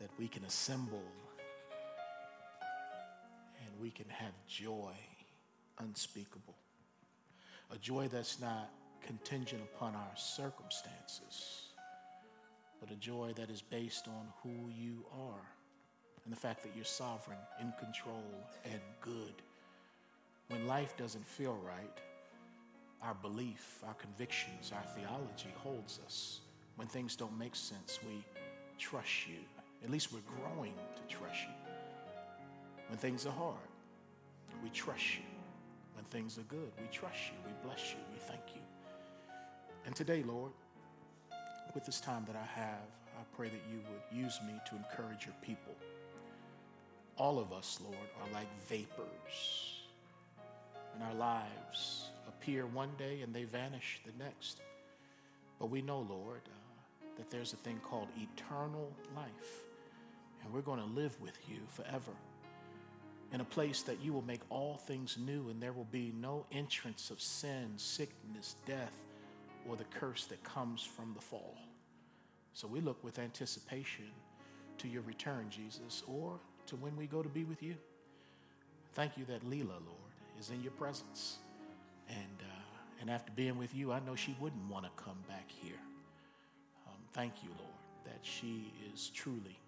that we can assemble and we can have joy unspeakable. A joy that's not contingent upon our circumstances, but a joy that is based on who you are and the fact that you're sovereign, in control, and good. When life doesn't feel right, our belief, our convictions, our theology holds us. When things don't make sense, we trust you. At least we're growing to trust you. When things are hard, we trust you. When things are good, we trust you. We bless you. We thank you. And today, Lord, with this time that I have, I pray that you would use me to encourage your people. All of us, Lord, are like vapors in our lives appear one day and they vanish the next. But we know, Lord, uh, that there's a thing called eternal life, and we're going to live with you forever in a place that you will make all things new, and there will be no entrance of sin, sickness, death, or the curse that comes from the fall. So we look with anticipation to your return, Jesus, or to when we go to be with you. Thank you that Leela, Lord, is in your presence. And, uh, and after being with you, I know she wouldn't want to come back here. Um, thank you, Lord, that she is truly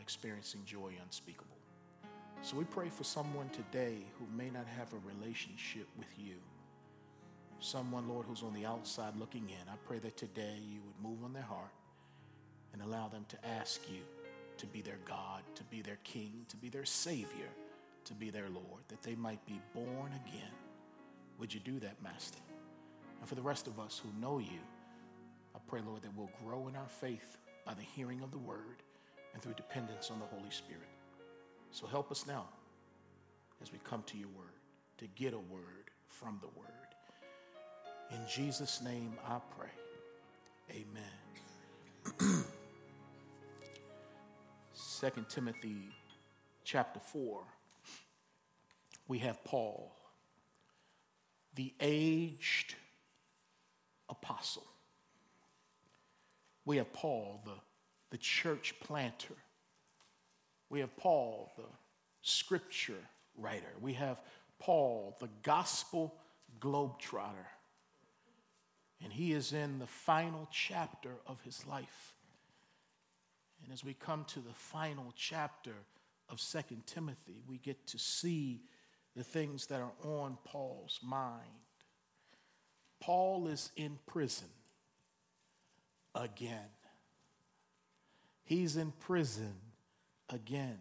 experiencing joy unspeakable. So we pray for someone today who may not have a relationship with you. Someone, Lord, who's on the outside looking in. I pray that today you would move on their heart and allow them to ask you to be their God, to be their King, to be their Savior, to be their Lord, that they might be born again would you do that, Master? And for the rest of us who know you, I pray, Lord, that we'll grow in our faith by the hearing of the word and through dependence on the Holy Spirit. So help us now as we come to your word to get a word from the word. In Jesus' name I pray. Amen. 2 Timothy chapter 4, we have Paul the aged apostle. We have Paul, the, the church planter. We have Paul, the scripture writer. We have Paul, the gospel globetrotter. And he is in the final chapter of his life. And as we come to the final chapter of Second Timothy, we get to see the things that are on Paul's mind. Paul is in prison again. He's in prison again.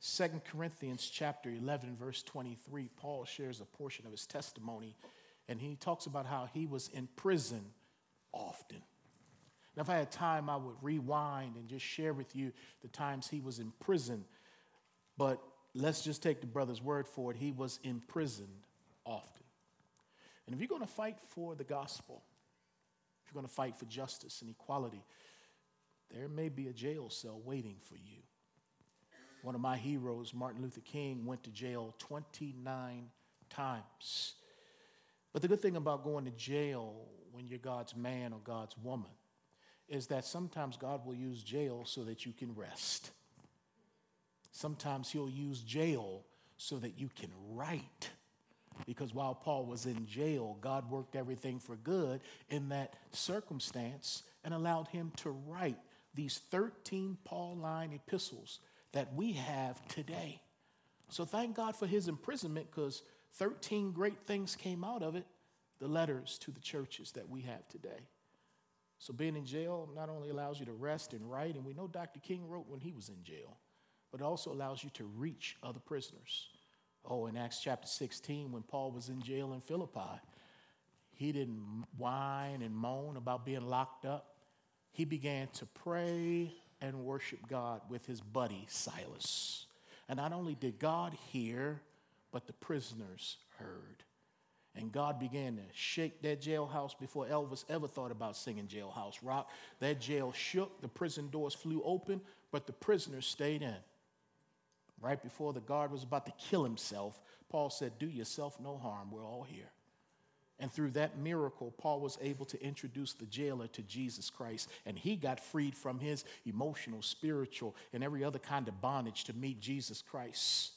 Second Corinthians chapter 11 verse 23 Paul shares a portion of his testimony and he talks about how he was in prison often. Now if I had time I would rewind and just share with you the times he was in prison but let's just take the brother's word for it. He was imprisoned often. And if you're going to fight for the gospel, if you're going to fight for justice and equality, there may be a jail cell waiting for you. One of my heroes, Martin Luther King, went to jail 29 times. But the good thing about going to jail when you're God's man or God's woman is that sometimes God will use jail so that you can rest. Sometimes he'll use jail so that you can write. Because while Paul was in jail, God worked everything for good in that circumstance and allowed him to write these 13 Pauline epistles that we have today. So thank God for his imprisonment because 13 great things came out of it the letters to the churches that we have today. So being in jail not only allows you to rest and write, and we know Dr. King wrote when he was in jail but it also allows you to reach other prisoners. Oh, in Acts chapter 16, when Paul was in jail in Philippi, he didn't whine and moan about being locked up. He began to pray and worship God with his buddy Silas. And not only did God hear, but the prisoners heard. And God began to shake that jailhouse before Elvis ever thought about singing Jailhouse Rock. That jail shook, the prison doors flew open, but the prisoners stayed in right before the guard was about to kill himself, Paul said, Do yourself no harm. We're all here. And through that miracle, Paul was able to introduce the jailer to Jesus Christ. And he got freed from his emotional, spiritual, and every other kind of bondage to meet Jesus Christ.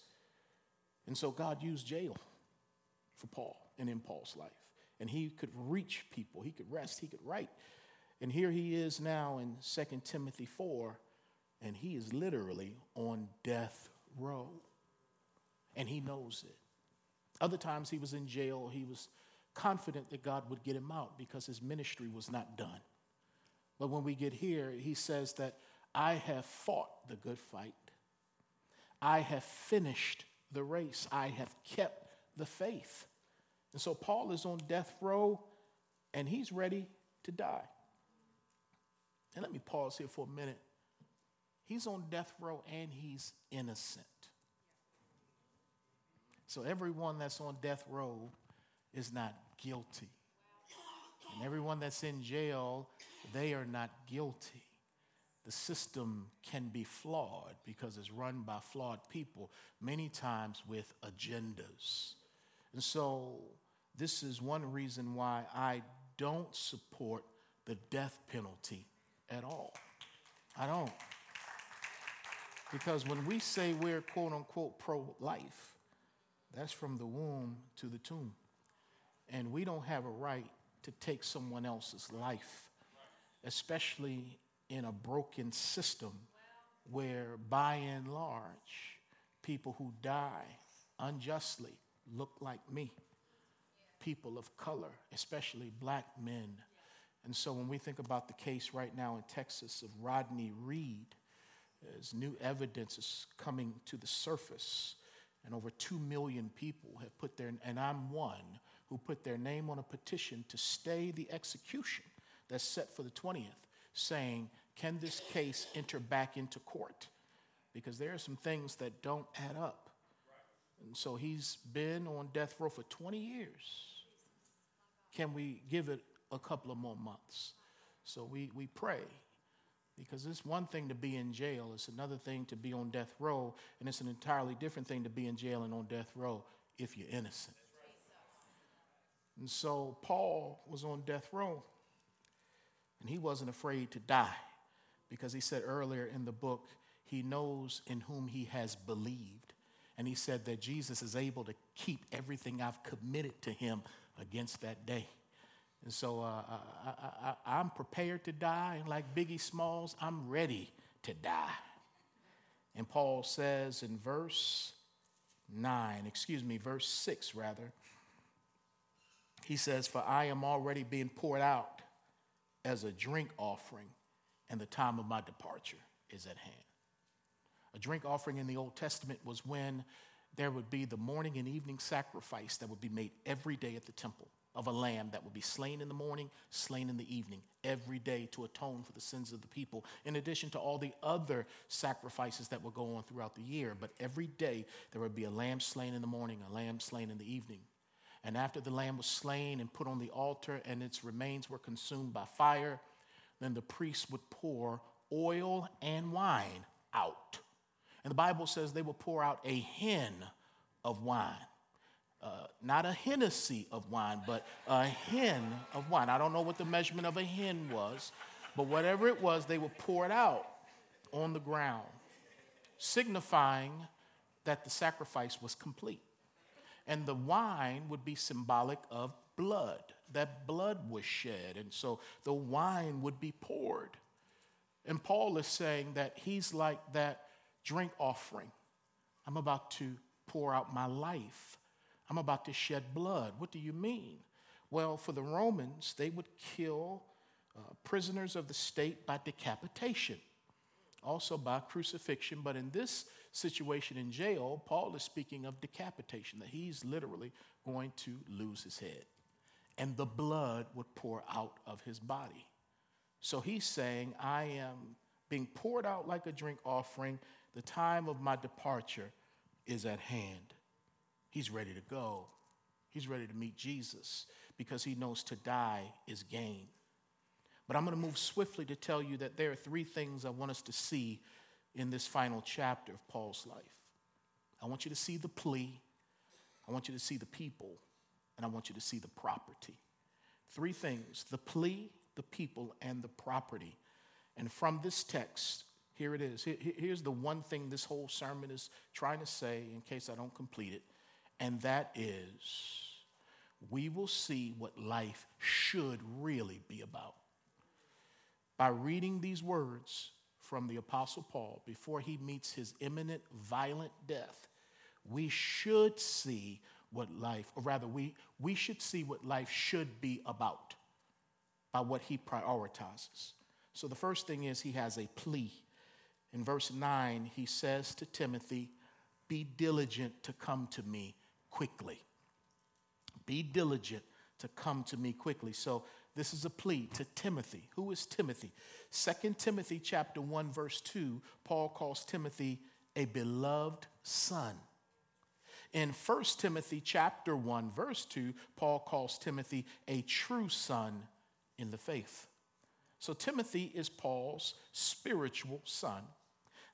And so God used jail for Paul and in Paul's life. And he could reach people, he could rest, he could write. And here he is now in 2 Timothy 4, and he is literally on death row. And he knows it. Other times he was in jail, he was confident that God would get him out because his ministry was not done. But when we get here, he says that I have fought the good fight. I have finished the race. I have kept the faith. And so Paul is on death row and he's ready to die. And let me pause here for a minute. He's on death row and he's innocent. So everyone that's on death row is not guilty. And everyone that's in jail, they are not guilty. The system can be flawed because it's run by flawed people, many times with agendas. And so, this is one reason why I don't support the death penalty at all. I don't. Because when we say we're quote unquote pro life, that's from the womb to the tomb. And we don't have a right to take someone else's life, especially in a broken system where, by and large, people who die unjustly look like me, people of color, especially black men. And so when we think about the case right now in Texas of Rodney Reed, as new evidence is coming to the surface, and over 2 million people have put their, and I'm one, who put their name on a petition to stay the execution that's set for the 20th, saying, Can this case enter back into court? Because there are some things that don't add up. And so he's been on death row for 20 years. Can we give it a couple of more months? So we, we pray because it's one thing to be in jail, it's another thing to be on death row, and it's an entirely different thing to be in jail and on death row if you're innocent. And so Paul was on death row, and he wasn't afraid to die because he said earlier in the book, he knows in whom he has believed. And he said that Jesus is able to keep everything I've committed to him against that day. And so uh, I, am prepared to die. And like Biggie Smalls, I'm ready to die. And Paul says in verse 9, excuse me, verse 6 rather, he says, For I am already being poured out as a drink offering, and the time of my departure is at hand. A drink offering in the Old Testament was when there would be the morning and evening sacrifice that would be made every day at the temple of a lamb that would be slain in the morning, slain in the evening, every day to atone for the sins of the people, in addition to all the other sacrifices that would go on throughout the year. But every day there would be a lamb slain in the morning, a lamb slain in the evening. And after the lamb was slain and put on the altar and its remains were consumed by fire, then the priest would pour oil and wine out. And the Bible says they will pour out a hin of wine uh, not a Hennessy of wine, but a hin of wine. I don't know what the measurement of a hin was, but whatever it was, they would pour it out on the ground, signifying that the sacrifice was complete. And the wine would be symbolic of blood. That blood was shed, and so the wine would be poured. And Paul is saying that he's like that drink offering. I'm about to pour out my life I'm about to shed blood. What do you mean? Well, for the Romans, they would kill uh, prisoners of the state by decapitation, also by crucifixion. But in this situation in jail, Paul is speaking of decapitation, that he's literally going to lose his head. And the blood would pour out of his body. So he's saying, I am being poured out like a drink offering. The time of my departure is at hand. He's ready to go. He's ready to meet Jesus because he knows to die is gain. But I'm going to move swiftly to tell you that there are three things I want us to see in this final chapter of Paul's life. I want you to see the plea, I want you to see the people, and I want you to see the property. Three things the plea, the people, and the property. And from this text, here it is. Here's the one thing this whole sermon is trying to say, in case I don't complete it, and that is we will see what life should really be about. By reading these words from the Apostle Paul before he meets his imminent violent death, we should see what life, or rather, we, we should see what life should be about by what he prioritizes. So the first thing is he has a plea. In verse 9, he says to Timothy, Be diligent to come to me quickly. Be diligent to come to me quickly. So this is a plea to Timothy. Who is Timothy? 2 Timothy chapter 1 verse 2, Paul calls Timothy a beloved son. In 1 Timothy chapter 1 verse 2, Paul calls Timothy a true son in the faith. So Timothy is Paul's spiritual son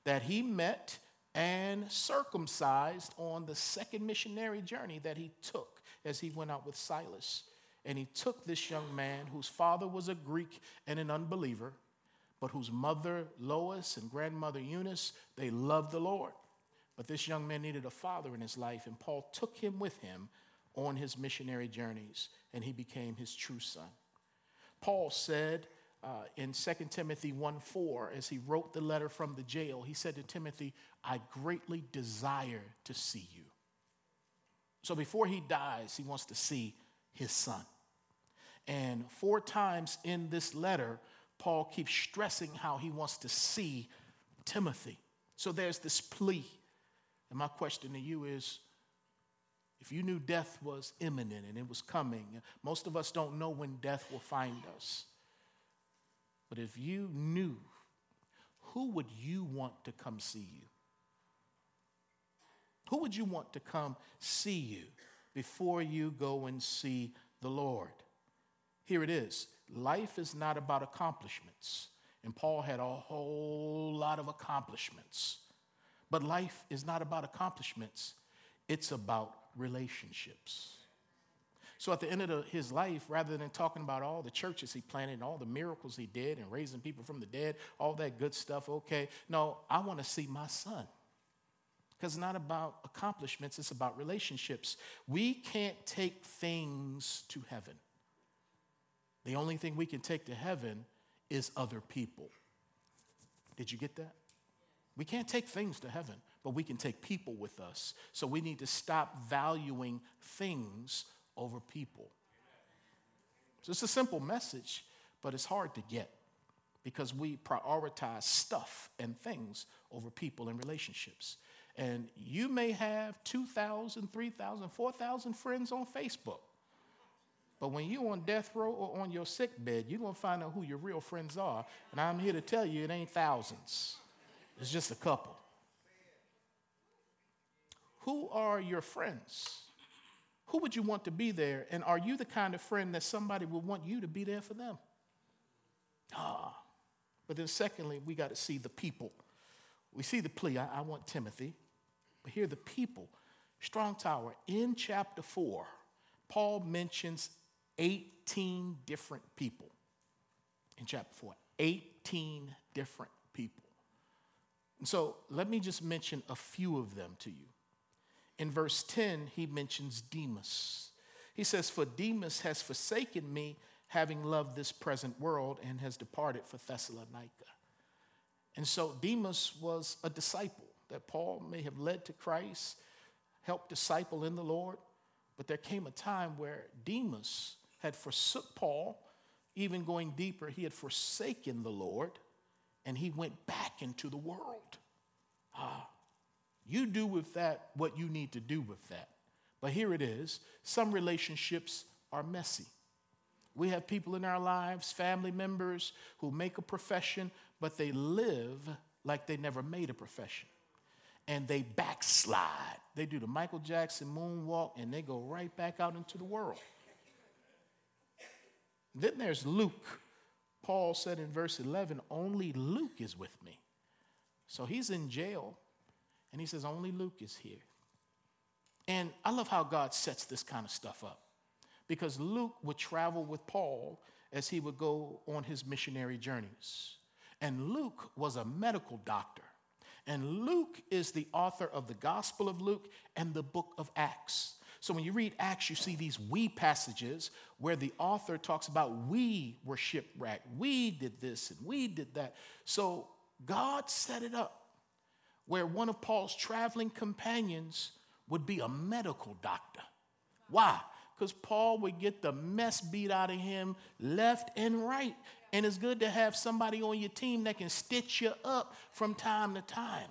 that he met and circumcised on the second missionary journey that he took as he went out with Silas. And he took this young man whose father was a Greek and an unbeliever, but whose mother, Lois, and grandmother, Eunice, they loved the Lord. But this young man needed a father in his life, and Paul took him with him on his missionary journeys, and he became his true son. Paul said uh, in 2 Timothy 1 4, as he wrote the letter from the jail, he said to Timothy, I greatly desire to see you. So before he dies, he wants to see his son. And four times in this letter, Paul keeps stressing how he wants to see Timothy. So there's this plea. And my question to you is if you knew death was imminent and it was coming, most of us don't know when death will find us. But if you knew, who would you want to come see you? Who would you want to come see you before you go and see the Lord? Here it is life is not about accomplishments. And Paul had a whole lot of accomplishments. But life is not about accomplishments, it's about relationships. So at the end of his life, rather than talking about all the churches he planted and all the miracles he did and raising people from the dead, all that good stuff, okay, no, I want to see my son because it's not about accomplishments, it's about relationships. We can't take things to heaven. The only thing we can take to heaven is other people. Did you get that? We can't take things to heaven, but we can take people with us. So we need to stop valuing things over people. So it's a simple message, but it's hard to get because we prioritize stuff and things over people and relationships. And you may have 2,000, 3,000, 4,000 friends on Facebook. But when you're on death row or on your sick bed, you're going to find out who your real friends are. And I'm here to tell you it ain't thousands, it's just a couple. Who are your friends? Who would you want to be there? And are you the kind of friend that somebody would want you to be there for them? Ah. But then, secondly, we got to see the people. We see the plea I, I want Timothy. But here, the people. Strong Tower, in chapter 4, Paul mentions 18 different people. In chapter 4, 18 different people. And so let me just mention a few of them to you. In verse 10, he mentions Demas. He says, For Demas has forsaken me, having loved this present world, and has departed for Thessalonica. And so Demas was a disciple that Paul may have led to Christ, helped disciple in the Lord. But there came a time where Demas had forsook Paul, even going deeper, he had forsaken the Lord, and he went back into the world. Ah, you do with that what you need to do with that. But here it is some relationships are messy. We have people in our lives, family members, who make a profession, but they live like they never made a profession and they backslide. They do the Michael Jackson moonwalk and they go right back out into the world. Then there's Luke. Paul said in verse 11, Only Luke is with me. So he's in jail and he says, Only Luke is here. And I love how God sets this kind of stuff up. because Luke would travel with Paul as he would go on his missionary journeys. And Luke was a medical doctor. And Luke is the author of the Gospel of Luke and the book of Acts. So when you read Acts, you see these we passages where the author talks about we were shipwrecked, we did this and we did that. So God set it up where one of Paul's traveling companions would be a medical doctor. Why? Because Paul would get the mess beat out of him left and right. And it's good to have somebody on your team that can stitch you up from time to time.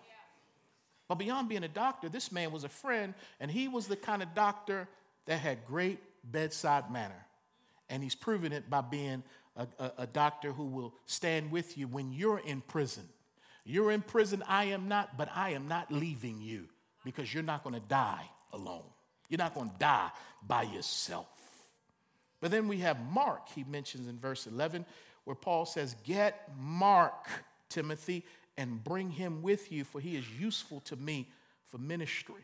But beyond being a doctor, this man was a friend, and he was the kind of doctor that had great bedside manner. And he's proven it by being a, a, a, doctor who will stand with you when you're in prison. You're in prison, I am not, but I am not leaving you because you're not going to die alone. You're not going to die by yourself. But then we have Mark, he mentions in verse 11, where Paul says, Get Mark, Timothy, and bring him with you, for he is useful to me for ministry.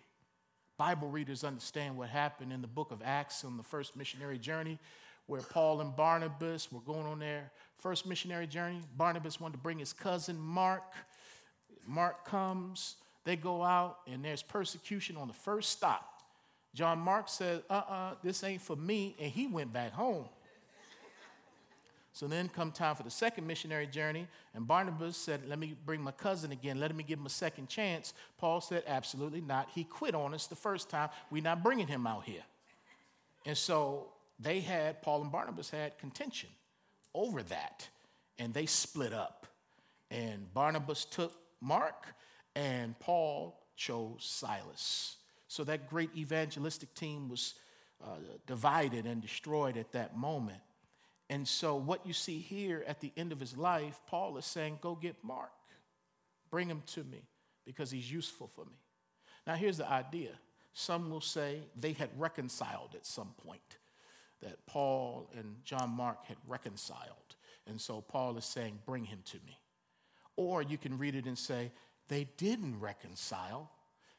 Bible readers understand what happened in the book of Acts on the first missionary journey, where Paul and Barnabas were going on their first missionary journey. Barnabas wanted to bring his cousin Mark. Mark comes, they go out, and there's persecution on the first stop. John Mark said, uh uh-uh, uh this ain't for me, and he went back home. So then come time for the second missionary journey, and Barnabas said, Let me bring my cousin again. Let me give him a second chance. Paul said, Absolutely not. He quit on us the first time. We're not bringing him out here. And so they had, Paul and Barnabas had contention over that, and they split up. And Barnabas took Mark, and Paul chose Silas. So that great evangelistic team was uh, divided and destroyed at that moment. And so, what you see here at the end of his life, Paul is saying, Go get Mark, bring him to me because he's useful for me. Now, here's the idea some will say they had reconciled at some point, that Paul and John Mark had reconciled. And so, Paul is saying, Bring him to me. Or you can read it and say, They didn't reconcile.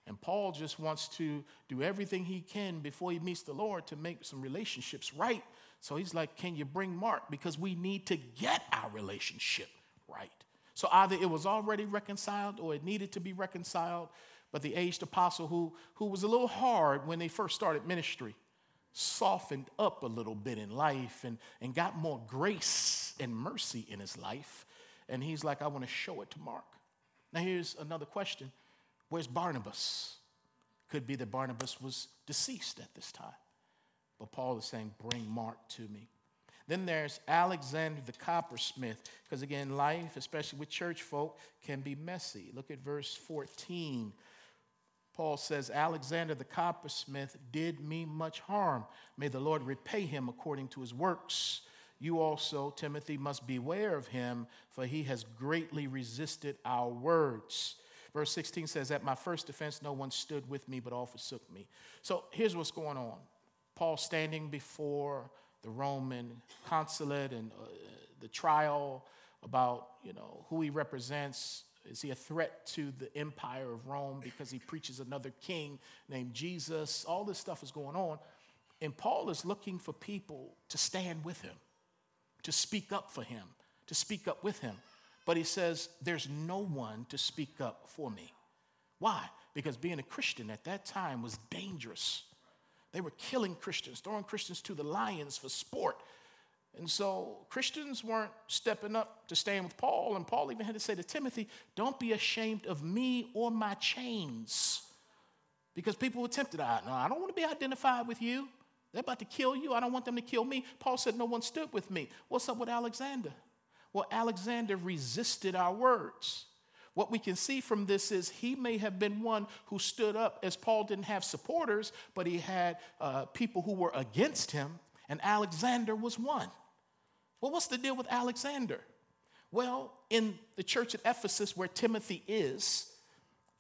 And Paul just wants to do everything he can before he meets the Lord to make some relationships right so he's like, Can you bring Mark? Because we need to get our relationship right. So either it was already reconciled or it needed to be reconciled. But the aged apostle, who, who was a little hard when they first started ministry, softened up a little bit in life and, and got more grace and mercy in his life. And he's like, I want to show it to Mark. Now, here's another question Where's Barnabas? Could be that Barnabas was deceased at this time. But Paul is saying, Bring Mark to me. Then there's Alexander the coppersmith, because again, life, especially with church folk, can be messy. Look at verse 14. Paul says, Alexander the coppersmith did me much harm. May the Lord repay him according to his works. You also, Timothy, must beware of him, for he has greatly resisted our words. Verse 16 says, At my first defense, no one stood with me, but all forsook me. So here's what's going on Paul standing before the Roman consulate and uh, the trial about you know who he represents. Is he a threat to the empire of Rome because he preaches another king named Jesus? All this stuff is going on. And Paul is looking for people to stand with him, to speak up for him, to speak up with him. But he says, There's no one to speak up for me. Why? Because being a Christian at that time was dangerous. They were killing Christians, throwing Christians to the lions for sport. And so Christians weren't stepping up to stand with Paul. And Paul even had to say to Timothy, Don't be ashamed of me or my chains. Because people were tempted. I, no, I don't want to be identified with you. They're about to kill you. I don't want them to kill me. Paul said, No one stood with me. What's up with Alexander? Well, Alexander resisted our words. What we can see from this is he may have been one who stood up, as Paul didn't have supporters, but he had uh, people who were against him, and Alexander was one. Well, what's the deal with Alexander? Well, in the church at Ephesus, where Timothy is,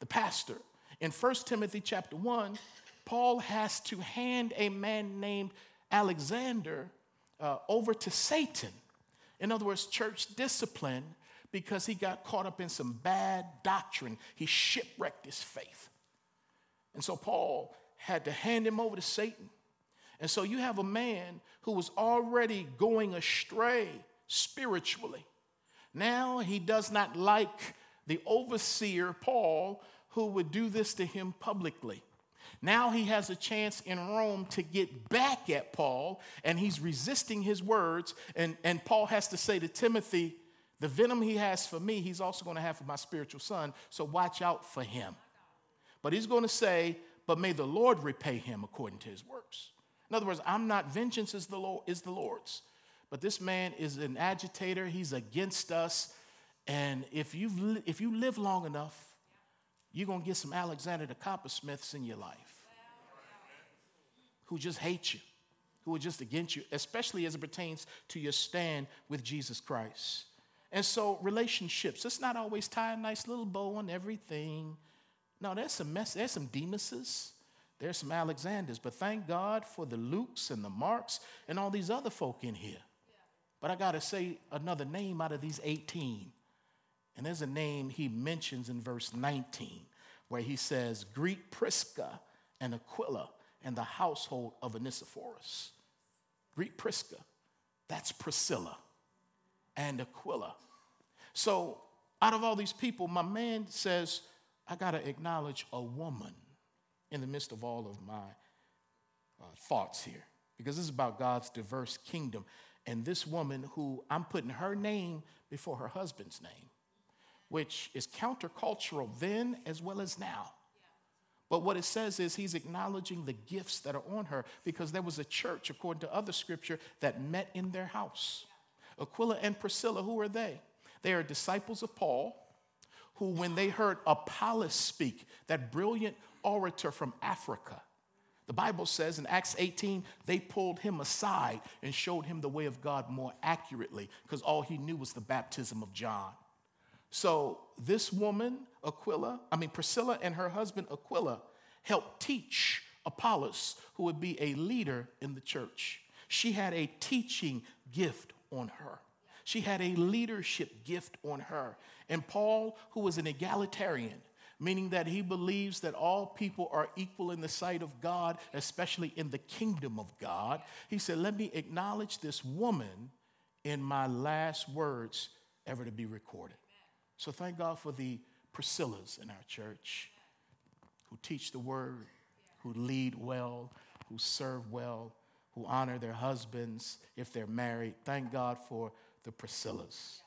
the pastor, in 1 Timothy chapter 1, Paul has to hand a man named Alexander uh, over to Satan. In other words, church discipline because he got caught up in some bad doctrine. He shipwrecked his faith. And so Paul had to hand him over to Satan. And so you have a man who was already going astray spiritually. Now he does not like the overseer, Paul, who would do this to him publicly. Now he has a chance in Rome to get back at Paul, and he's resisting his words. And, and Paul has to say to Timothy, The venom he has for me, he's also going to have for my spiritual son, so watch out for him. But he's going to say, But may the Lord repay him according to his works. In other words, I'm not, vengeance is the, Lord, is the Lord's. But this man is an agitator, he's against us. And if, you if you live long enough, you're going to get some Alexander the Coppersmiths in your life who just hate you, who are just against you, especially as it pertains to your stand with Jesus Christ. And so, relationships, it's not always tie a nice little bow on everything. No, there's some mess, there's some Demases, there's some Alexanders, but thank God for the Lukes and the Marks and all these other folk in here. But I got to say another name out of these 18. And there's a name he mentions in verse 19 where he says, Greet Prisca and Aquila and the household of Onesiphorus. Greet Prisca, that's Priscilla and Aquila. So, out of all these people, my man says, I got to acknowledge a woman in the midst of all of my uh, thoughts here because this is about God's diverse kingdom. And this woman, who I'm putting her name before her husband's name, which is countercultural then as well as now. But what it says is he's acknowledging the gifts that are on her because there was a church, according to other scripture, that met in their house. Aquila and Priscilla, who are they? They are disciples of Paul, who, when they heard Apollos speak, that brilliant orator from Africa, the Bible says in Acts 18, they pulled him aside and showed him the way of God more accurately because all he knew was the baptism of John. So this woman, Aquila, I mean Priscilla and her husband Aquila helped teach Apollos, who would be a leader in the church. She had a teaching gift on her. She had a leadership gift on her. And Paul, who was an egalitarian, meaning that he believes that all people are equal in the sight of God, especially in the kingdom of God, he said, Let me acknowledge this woman in my last words ever to be recorded. So thank God for the Priscillas in our church who teach the word, who lead well, who serve well, who honor their husbands if they're married. Thank God for the Priscillas.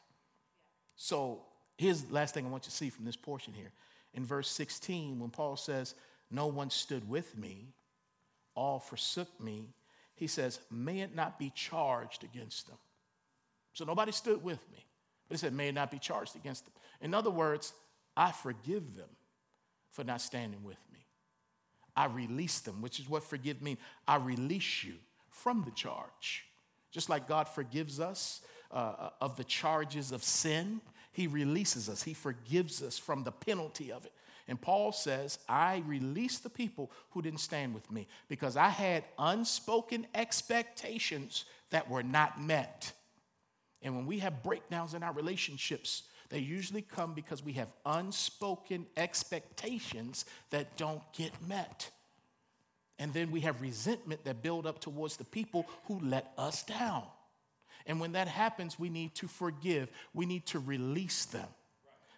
So here's the last thing I want you to see from this portion here. In verse 16, when Paul says, No one stood with me, all forsook me, he says, May it not be charged against them. So nobody stood with me. But he said, May it not be charged against them. In other words, I forgive them for not standing with me. I release them, which is what forgive means. I release you from the charge. Just like God forgives us uh, uh, of the charges of sin, He releases us, He forgives us from the penalty of it. And Paul says, I released the people who didn't stand with me because I had unspoken expectations that were not met. And when we have breakdowns in our relationships, they usually come because we have unspoken expectations that don't get met. And then we have resentment that build up towards the people who let us down. And when that happens, we need to forgive. We need to release them.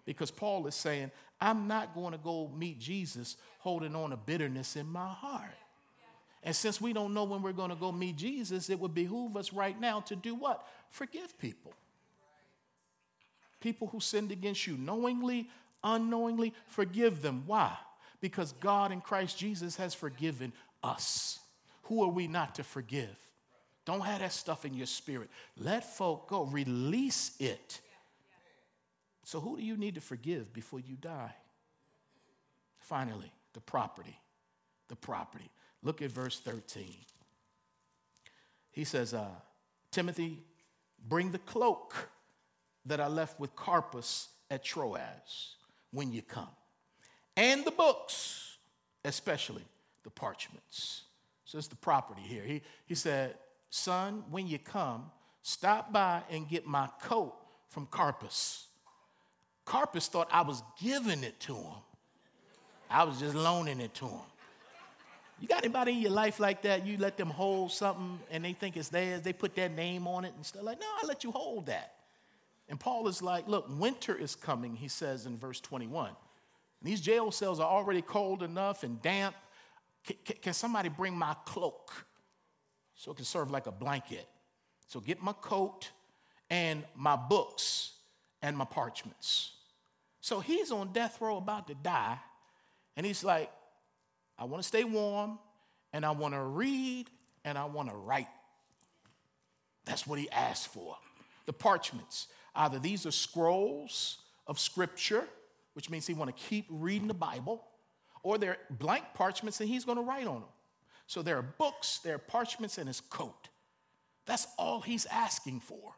Because Paul is saying, I'm not going to go meet Jesus holding on a bitterness in my heart. And since we don't know when we're going to go meet Jesus, it would behoove us right now to do what? Forgive people people who sinned against you knowingly, unknowingly, forgive them. Why? Because God in Christ Jesus has forgiven us. Who are we not to forgive? Don't have that stuff in your spirit. Let folk go, release it. So, who do you need to forgive before you die? Finally, the property. The property. Look at verse 13. He says, uh, Timothy, bring the cloak that I left with Carpus at Troas when you come, and the books, especially the parchments. So it's the property here. He, he said, Son, when you come, stop by and get my coat from Carpus. Carpus thought I was giving it to him, I was just loaning it to him. You got anybody in your life like that? You let them hold something and they think it's theirs. They put their name on it and stuff like, no, I let you hold that. And Paul is like, look, winter is coming, he says in verse 21. And these jail cells are already cold enough and damp. Can, can somebody bring my cloak so it can serve like a blanket? So get my coat and my books and my parchments. So he's on death row about to die. And he's like, I want to stay warm and I want to read and I want to write. That's what he asked for. The parchments. Either these are scrolls of scripture, which means he want to keep reading the Bible, or they're blank parchments and he's going to write on them. So there are books, there are parchments in his coat. That's all he's asking for.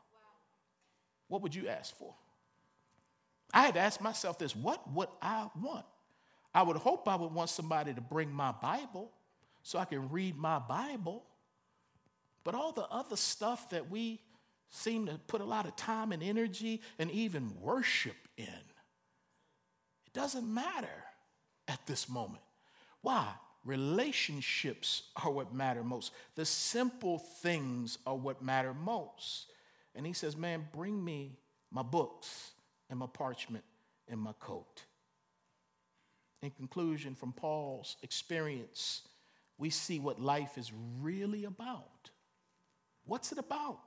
What would you ask for? I had to ask myself this what would I want? I would hope I would want somebody to bring my Bible so I can read my Bible. But all the other stuff that we seem to put a lot of time and energy and even worship in, it doesn't matter at this moment. Why? Relationships are what matter most. The simple things are what matter most. And he says, Man, bring me my books and my parchment and my coat in conclusion, from Paul's experience, we see what life is really about. What's it about?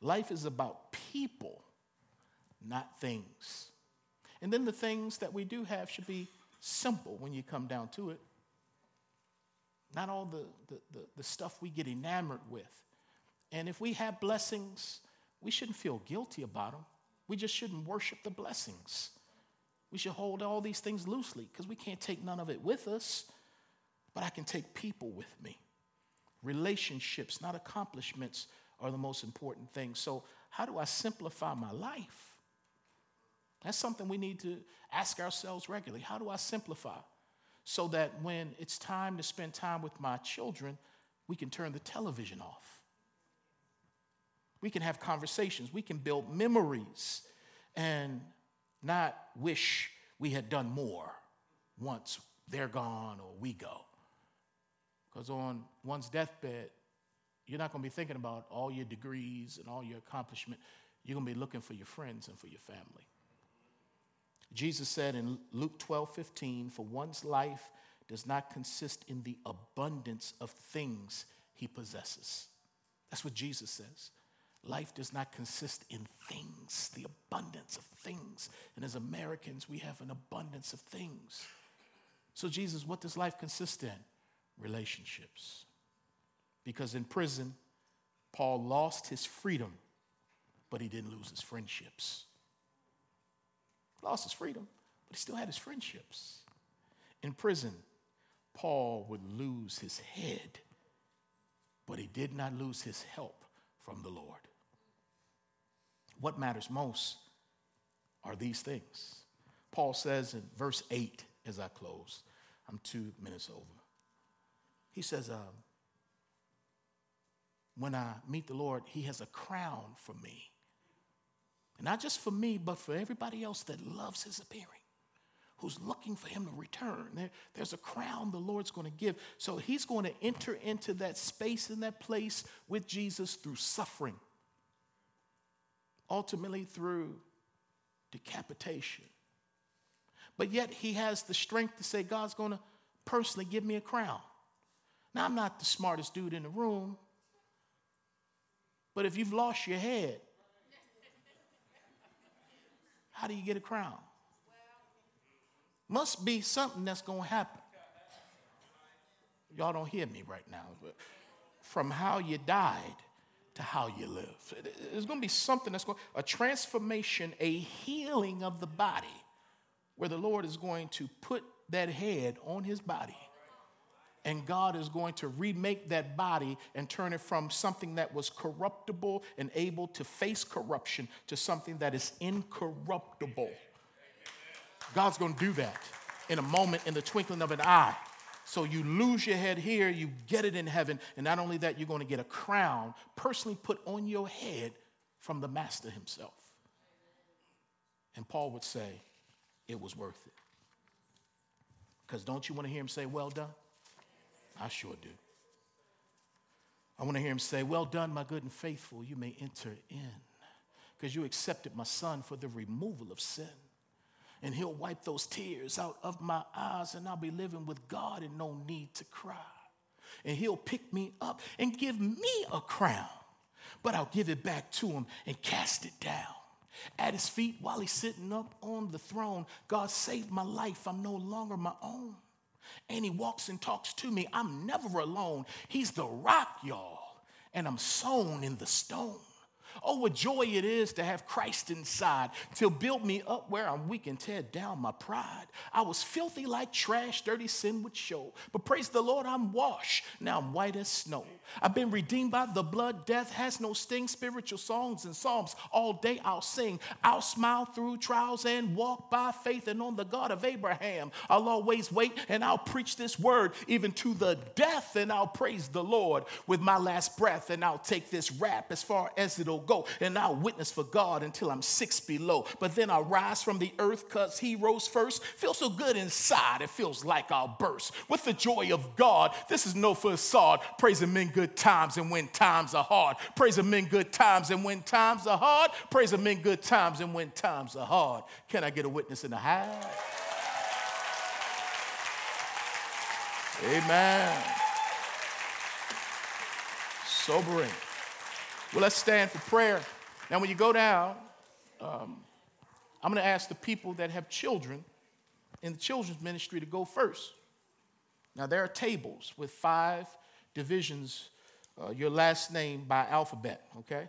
Life is about people, not things. And then the things that we do have should be simple when you come down to it. Not all the, the, the, the stuff we get enamored with. And if we have blessings, we shouldn't feel guilty about them. We just shouldn't worship the blessings. We should hold all these things loosely because we can't take none of it with us, but I can take people with me. Relationships, not accomplishments, are the most important things. So, how do I simplify my life? That's something we need to ask ourselves regularly. How do I simplify? So that when it's time to spend time with my children, we can turn the television off. We can have conversations. We can build memories. And not wish we had done more once they're gone or we go. Because on one's deathbed, you're not going to be thinking about all your degrees and all your accomplishment. You're going to be looking for your friends and for your family. Jesus said in Luke 12 15, For one's life does not consist in the abundance of things he possesses. That's what Jesus says. Life does not consist in things, the abundance of things. And as Americans, we have an abundance of things. So, Jesus, what does life consist in? Relationships. Because in prison, Paul lost his freedom, but he didn't lose his friendships. Lost his freedom, but he still had his friendships. In prison, Paul would lose his head, but he did not lose his help from the Lord. What matters most are these things. Paul says in verse 8 as I close, I'm two minutes over. He says, um, When I meet the Lord, He has a crown for me. And not just for me, but for everybody else that loves His appearing, who's looking for Him to return. There, there's a crown the Lord's going to give. So He's going to enter into that space in that place with Jesus through suffering ultimately through decapitation. But yet he has the strength to say, God's going to personally give me a crown. Now, I'm not the smartest dude in the room, but if you've lost your head, how do you get a crown? Must be something that's going to happen. Y'all don't hear me right now, but from how you died to how you live. There's going to be something that's going, a transformation, a healing of the body, where the Lord is going to put that head on his body. And God is going to remake that body and turn it from something that was corruptible and able to face corruption to something that is incorruptible. God's going to do that in a moment, in the twinkling of an eye. So you lose your head here, you get it in heaven. And not only that, you're going to get a crown personally put on your head from the Master himself. And Paul would say, it was worth it. Because don't you want to hear him say, well done? I sure do. I want to hear him say, Well done, my good and faithful. You may enter in because you accepted my son for the removal of sin. And he'll wipe those tears out of my eyes, and I'll be living with God and no need to cry. And he'll pick me up and give me a crown, but I'll give it back to him and cast it down. At his feet while he's sitting up on the throne, God saved my life. I'm no longer my own. And he walks and talks to me. I'm never alone. He's the rock, y'all, and I'm sown in the stone. Oh, what joy it is to have Christ inside to build me up where I'm weak and tear down my pride. I was filthy like trash, dirty sin would show. But praise the Lord, I'm washed. Now I'm white as snow. I've been redeemed by the blood. Death has no sting. Spiritual songs and psalms all day I'll sing. I'll smile through trials and walk by faith and on the God of Abraham. I'll always wait and I'll preach this word even to the death and I'll praise the Lord with my last breath and I'll take this rap as far as it'll go and I'll witness for God until I'm six below. But then I'll rise from the earth because He rose first. Feels so good inside, it feels like I'll burst. With the joy of God, this is no facade. Praise Him in good times and when times are hard. Praise Him in good times and when times are hard. Praise Him in good times and when times are hard. Can I get a witness in the house? Amen. Sobering. Well, let's stand for prayer. Now, when you go down, um, I'm going to ask the people that have children in the children's ministry to go first. Now, there are tables with five divisions, uh, your last name by alphabet, okay?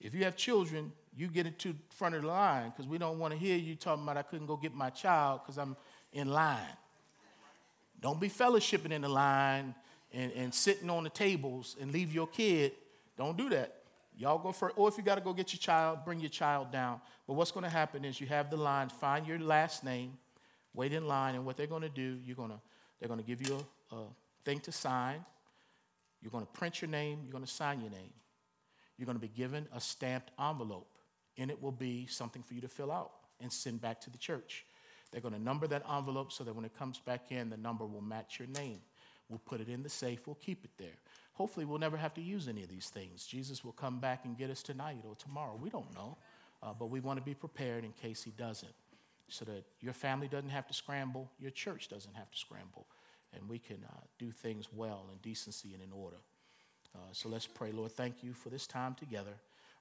If you have children, you get into front of the line because we don't want to hear you talking about I couldn't go get my child because I'm in line. Don't be fellowshipping in the line and, and sitting on the tables and leave your kid don't do that. Y'all go first. Or if you got to go get your child, bring your child down. But what's going to happen is you have the line, find your last name, wait in line, and what they're going to do, you're going to, they're going to give you a, a thing to sign. You're going to print your name, you're going to sign your name. You're going to be given a stamped envelope. and it will be something for you to fill out and send back to the church. They're going to number that envelope so that when it comes back in, the number will match your name. We'll put it in the safe, we'll keep it there. Hopefully, we'll never have to use any of these things. Jesus will come back and get us tonight or tomorrow. We don't know. Uh, but we want to be prepared in case he doesn't, so that your family doesn't have to scramble, your church doesn't have to scramble, and we can uh, do things well in decency and in order. Uh, so let's pray, Lord. Thank you for this time together.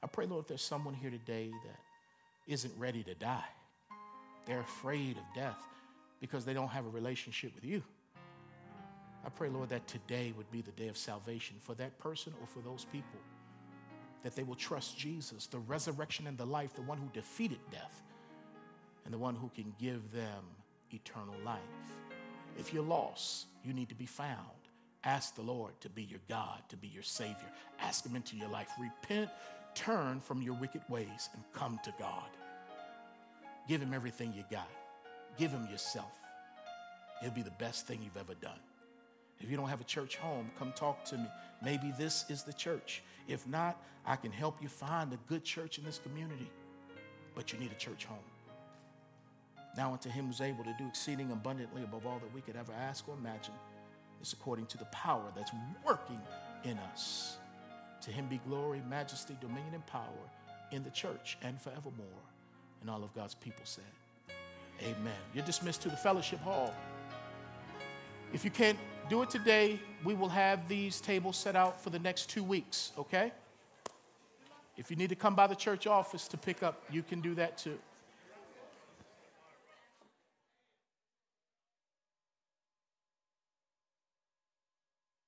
I pray, Lord, if there's someone here today that isn't ready to die, they're afraid of death because they don't have a relationship with you. I pray, Lord, that today would be the day of salvation for that person or for those people. That they will trust Jesus, the resurrection and the life, the one who defeated death, and the one who can give them eternal life. If you're lost, you need to be found. Ask the Lord to be your God, to be your Savior. Ask Him into your life. Repent, turn from your wicked ways, and come to God. Give Him everything you got. Give Him yourself. It'll be the best thing you've ever done. If you don't have a church home, come talk to me. Maybe this is the church. If not, I can help you find a good church in this community. But you need a church home. Now unto him who's able to do exceeding abundantly above all that we could ever ask or imagine is according to the power that's working in us. To him be glory, majesty, dominion, and power in the church and forevermore. And all of God's people said, Amen. You're dismissed to the fellowship hall. If you can't do it today, we will have these tables set out for the next two weeks, okay? If you need to come by the church office to pick up, you can do that too.